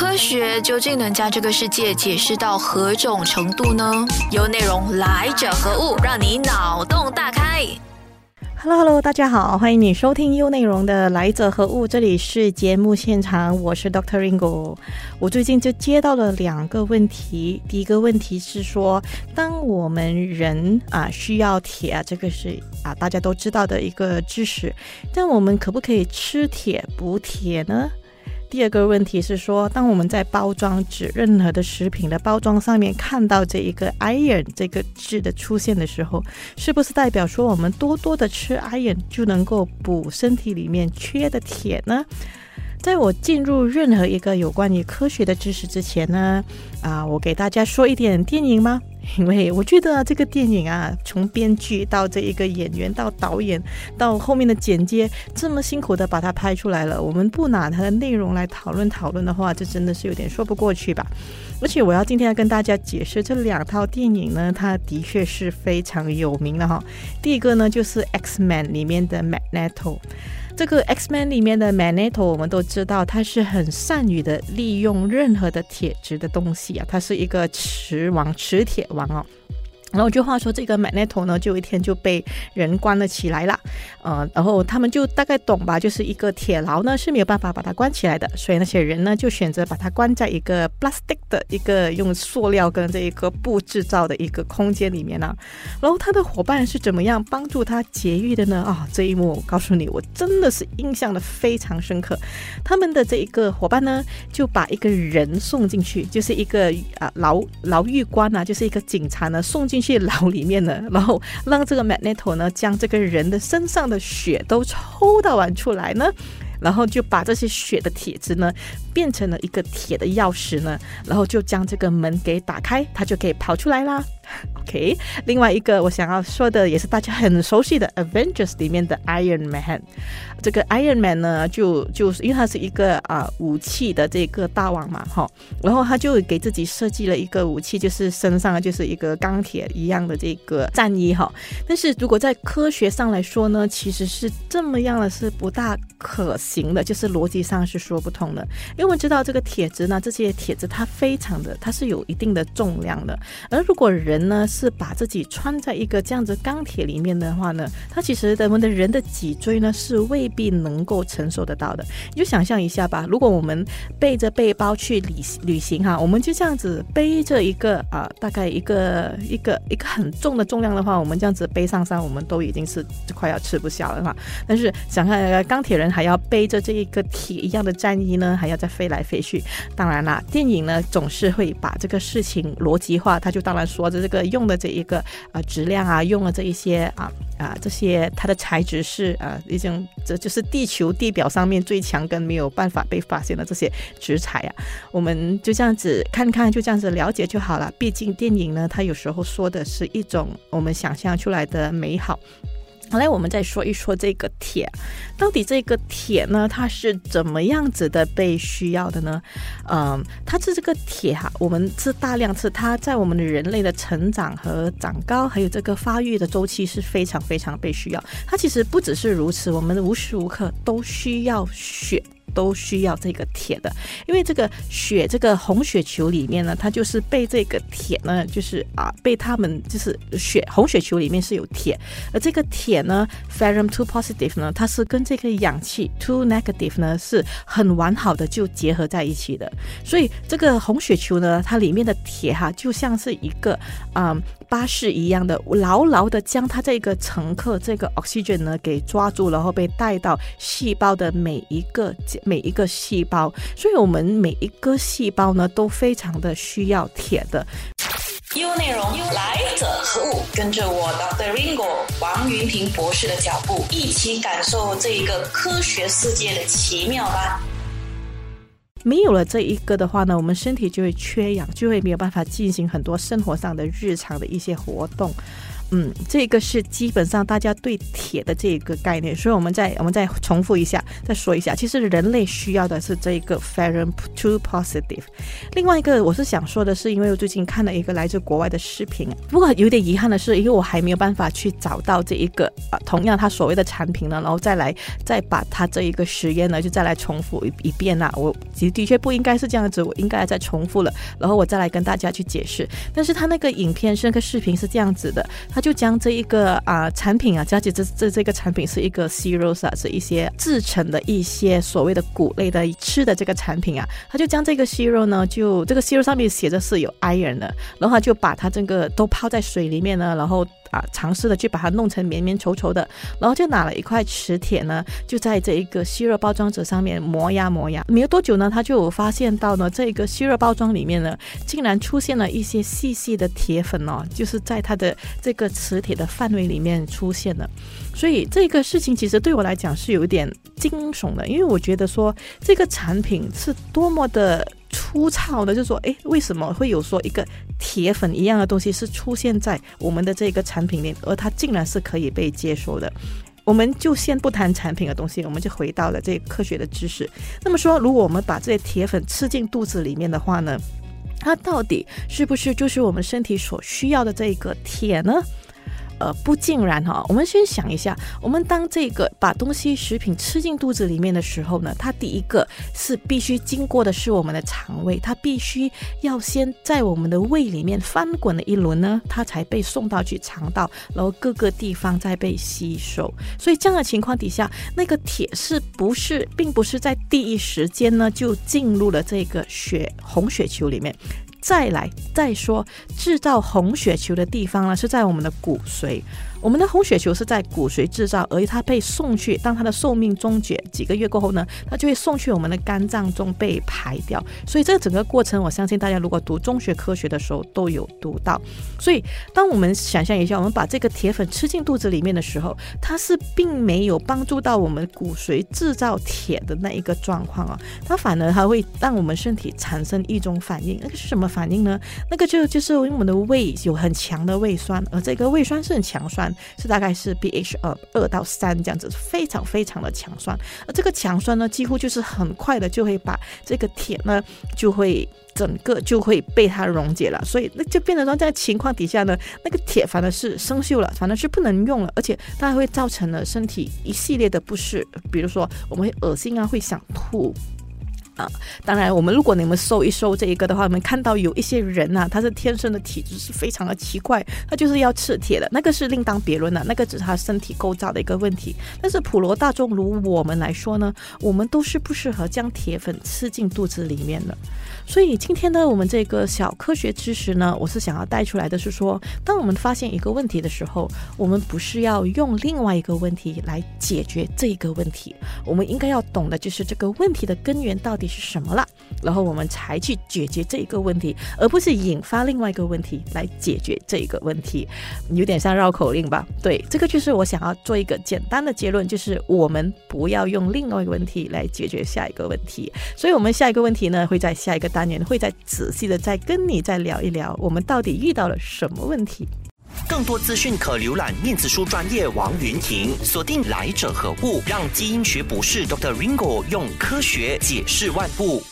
科学究竟能将这个世界解释到何种程度呢？由内容来者何物，让你脑洞大开。Hello，Hello，大家好，欢迎你收听优内容的来者何物，这里是节目现场，我是 Doctor Ringo。我最近就接到了两个问题，第一个问题是说，当我们人啊需要铁啊，这个是啊大家都知道的一个知识，但我们可不可以吃铁补铁呢？第二个问题是说，当我们在包装纸任何的食品的包装上面看到这一个 iron 这个字的出现的时候，是不是代表说我们多多的吃 iron 就能够补身体里面缺的铁呢？在我进入任何一个有关于科学的知识之前呢，啊，我给大家说一点电影吗？因为我觉得这个电影啊，从编剧到这一个演员，到导演，到后面的剪接，这么辛苦的把它拍出来了，我们不拿它的内容来讨论讨论的话，这真的是有点说不过去吧。而且我要今天要跟大家解释这两套电影呢，它的确是非常有名的哈。第一个呢，就是《X Man》里面的 Magneto。这个 X Man 里面的 Magneto，我们都知道他是很善于的利用任何的铁质的东西啊，他是一个磁王、磁铁王哦。然后就话说，这个 Magneto 呢，就一天就被人关了起来了，呃，然后他们就大概懂吧，就是一个铁牢呢是没有办法把它关起来的，所以那些人呢就选择把它关在一个 plastic 的一个用塑料跟这一个布制造的一个空间里面呢。然后他的伙伴是怎么样帮助他劫狱的呢？啊，这一幕我告诉你，我真的是印象的非常深刻。他们的这一个伙伴呢，就把一个人送进去，就是一个啊牢牢狱官啊，就是一个警察呢送进。去牢里面呢，然后让这个 Magneto 呢将这个人的身上的血都抽到完出来呢，然后就把这些血的铁子呢变成了一个铁的钥匙呢，然后就将这个门给打开，他就可以跑出来啦。OK，另外一个我想要说的也是大家很熟悉的 Avengers 里面的 Iron Man。这个 Iron Man 呢，就就是因为他是一个啊武器的这个大王嘛，哈，然后他就给自己设计了一个武器，就是身上就是一个钢铁一样的这个战衣哈。但是如果在科学上来说呢，其实是这么样的，是不大可行的，就是逻辑上是说不通的。因为我们知道这个铁质呢，这些铁质它非常的，它是有一定的重量的，而如果人呢是把自己穿在一个这样子钢铁里面的话呢，它其实我们的人的脊椎呢是未必能够承受得到的。你就想象一下吧，如果我们背着背包去旅旅行哈，我们就这样子背着一个啊，大概一个一个一个很重的重量的话，我们这样子背上山，我们都已经是快要吃不消了哈。但是想看钢铁人还要背着这一个铁一样的战衣呢，还要再飞来飞去。当然啦，电影呢总是会把这个事情逻辑化，他就当然说着这个用的这一个啊质量啊，用了这一些啊啊这些它的材质是啊已经这就是地球地表上面最强跟没有办法被发现的这些植材啊，我们就这样子看看，就这样子了解就好了。毕竟电影呢，它有时候说的是一种我们想象出来的美好。好来，我们再说一说这个铁，到底这个铁呢，它是怎么样子的被需要的呢？嗯，它是这个铁哈，我们是大量吃，它在我们的人类的成长和长高，还有这个发育的周期是非常非常被需要。它其实不只是如此，我们无时无刻都需要血。都需要这个铁的，因为这个血，这个红血球里面呢，它就是被这个铁呢，就是啊，被他们就是血红血球里面是有铁，而这个铁呢，ferrum two positive 呢，它是跟这个氧气 two negative 呢是很完好的就结合在一起的，所以这个红血球呢，它里面的铁哈，就像是一个啊。巴士一样的，牢牢的将它这个乘客这个 oxygen 呢给抓住，然后被带到细胞的每一个每一个细胞，所以我们每一个细胞呢都非常的需要铁的。U 内容来者何物？跟着我 Dr. Ringo 王云平博士的脚步，一起感受这一个科学世界的奇妙吧。没有了这一个的话呢，我们身体就会缺氧，就会没有办法进行很多生活上的日常的一些活动。嗯，这个是基本上大家对铁的这个概念，所以我们再我们再重复一下，再说一下，其实人类需要的是这一个 ferrum to positive。另外一个我是想说的是，因为我最近看了一个来自国外的视频，不过有点遗憾的是，因为我还没有办法去找到这一个啊，同样他所谓的产品呢，然后再来再把他这一个实验呢，就再来重复一一遍啦。我其实的确不应该是这样子，我应该再重复了，然后我再来跟大家去解释。但是他那个影片是那个视频是这样子的，他。就将这一个啊产品啊，而且这这这个产品是一个 c e r o s 啊，是一些制成的一些所谓的谷类的吃的这个产品啊，他就将这个 c e r o 呢，就这个 c e r o 上面写着是有 iron 的，然后他就把它这个都泡在水里面呢，然后。啊，尝试的去把它弄成绵绵稠稠的，然后就拿了一块磁铁呢，就在这一个吸热包装纸上面磨呀磨呀，没有多久呢，他就发现到呢，这个吸热包装里面呢，竟然出现了一些细细的铁粉哦，就是在它的这个磁铁的范围里面出现了，所以这个事情其实对我来讲是有一点惊悚的，因为我觉得说这个产品是多么的。粗糙的，就说，哎，为什么会有说一个铁粉一样的东西是出现在我们的这个产品里，而它竟然是可以被接受的？我们就先不谈产品的东西，我们就回到了这科学的知识。那么说，如果我们把这些铁粉吃进肚子里面的话呢，它到底是不是就是我们身体所需要的这一个铁呢？呃，不尽然哈。我们先想一下，我们当这个把东西食品吃进肚子里面的时候呢，它第一个是必须经过的是我们的肠胃，它必须要先在我们的胃里面翻滚了一轮呢，它才被送到去肠道，然后各个地方再被吸收。所以这样的情况底下，那个铁是不是并不是在第一时间呢就进入了这个血红血球里面？再来再说，制造红血球的地方呢，是在我们的骨髓。我们的红血球是在骨髓制造，而它被送去，当它的寿命终结几个月过后呢，它就会送去我们的肝脏中被排掉。所以这个整个过程，我相信大家如果读中学科学的时候都有读到。所以当我们想象一下，我们把这个铁粉吃进肚子里面的时候，它是并没有帮助到我们骨髓制造铁的那一个状况啊，它反而还会让我们身体产生一种反应。那个是什么反应呢？那个就就是因为我们的胃有很强的胃酸，而这个胃酸是很强酸。是大概是 pH 二二到三这样子，非常非常的强酸，而这个强酸呢，几乎就是很快的就会把这个铁呢，就会整个就会被它溶解了，所以那就变成说在情况底下呢，那个铁反而是生锈了，反而是不能用了，而且它还会造成了身体一系列的不适，比如说我们会恶心啊，会想吐。啊，当然，我们如果你们搜一搜这一个的话，我们看到有一些人呐，他是天生的体质是非常的奇怪，他就是要吃铁的，那个是另当别论的，那个只是他身体构造的一个问题。但是普罗大众如我们来说呢，我们都是不适合将铁粉吃进肚子里面的。所以今天呢，我们这个小科学知识呢，我是想要带出来的是说，当我们发现一个问题的时候，我们不是要用另外一个问题来解决这一个问题，我们应该要懂的就是这个问题的根源到底是什么了，然后我们才去解决这一个问题，而不是引发另外一个问题来解决这一个问题，有点像绕口令吧？对，这个就是我想要做一个简单的结论，就是我们不要用另外一个问题来解决下一个问题。所以，我们下一个问题呢，会在下一个单。元会再仔细的再跟你再聊一聊，我们到底遇到了什么问题？更多资讯可浏览面子书专业王云婷，锁定来者何故，让基因学博士 Dr. Ringo 用科学解释万物。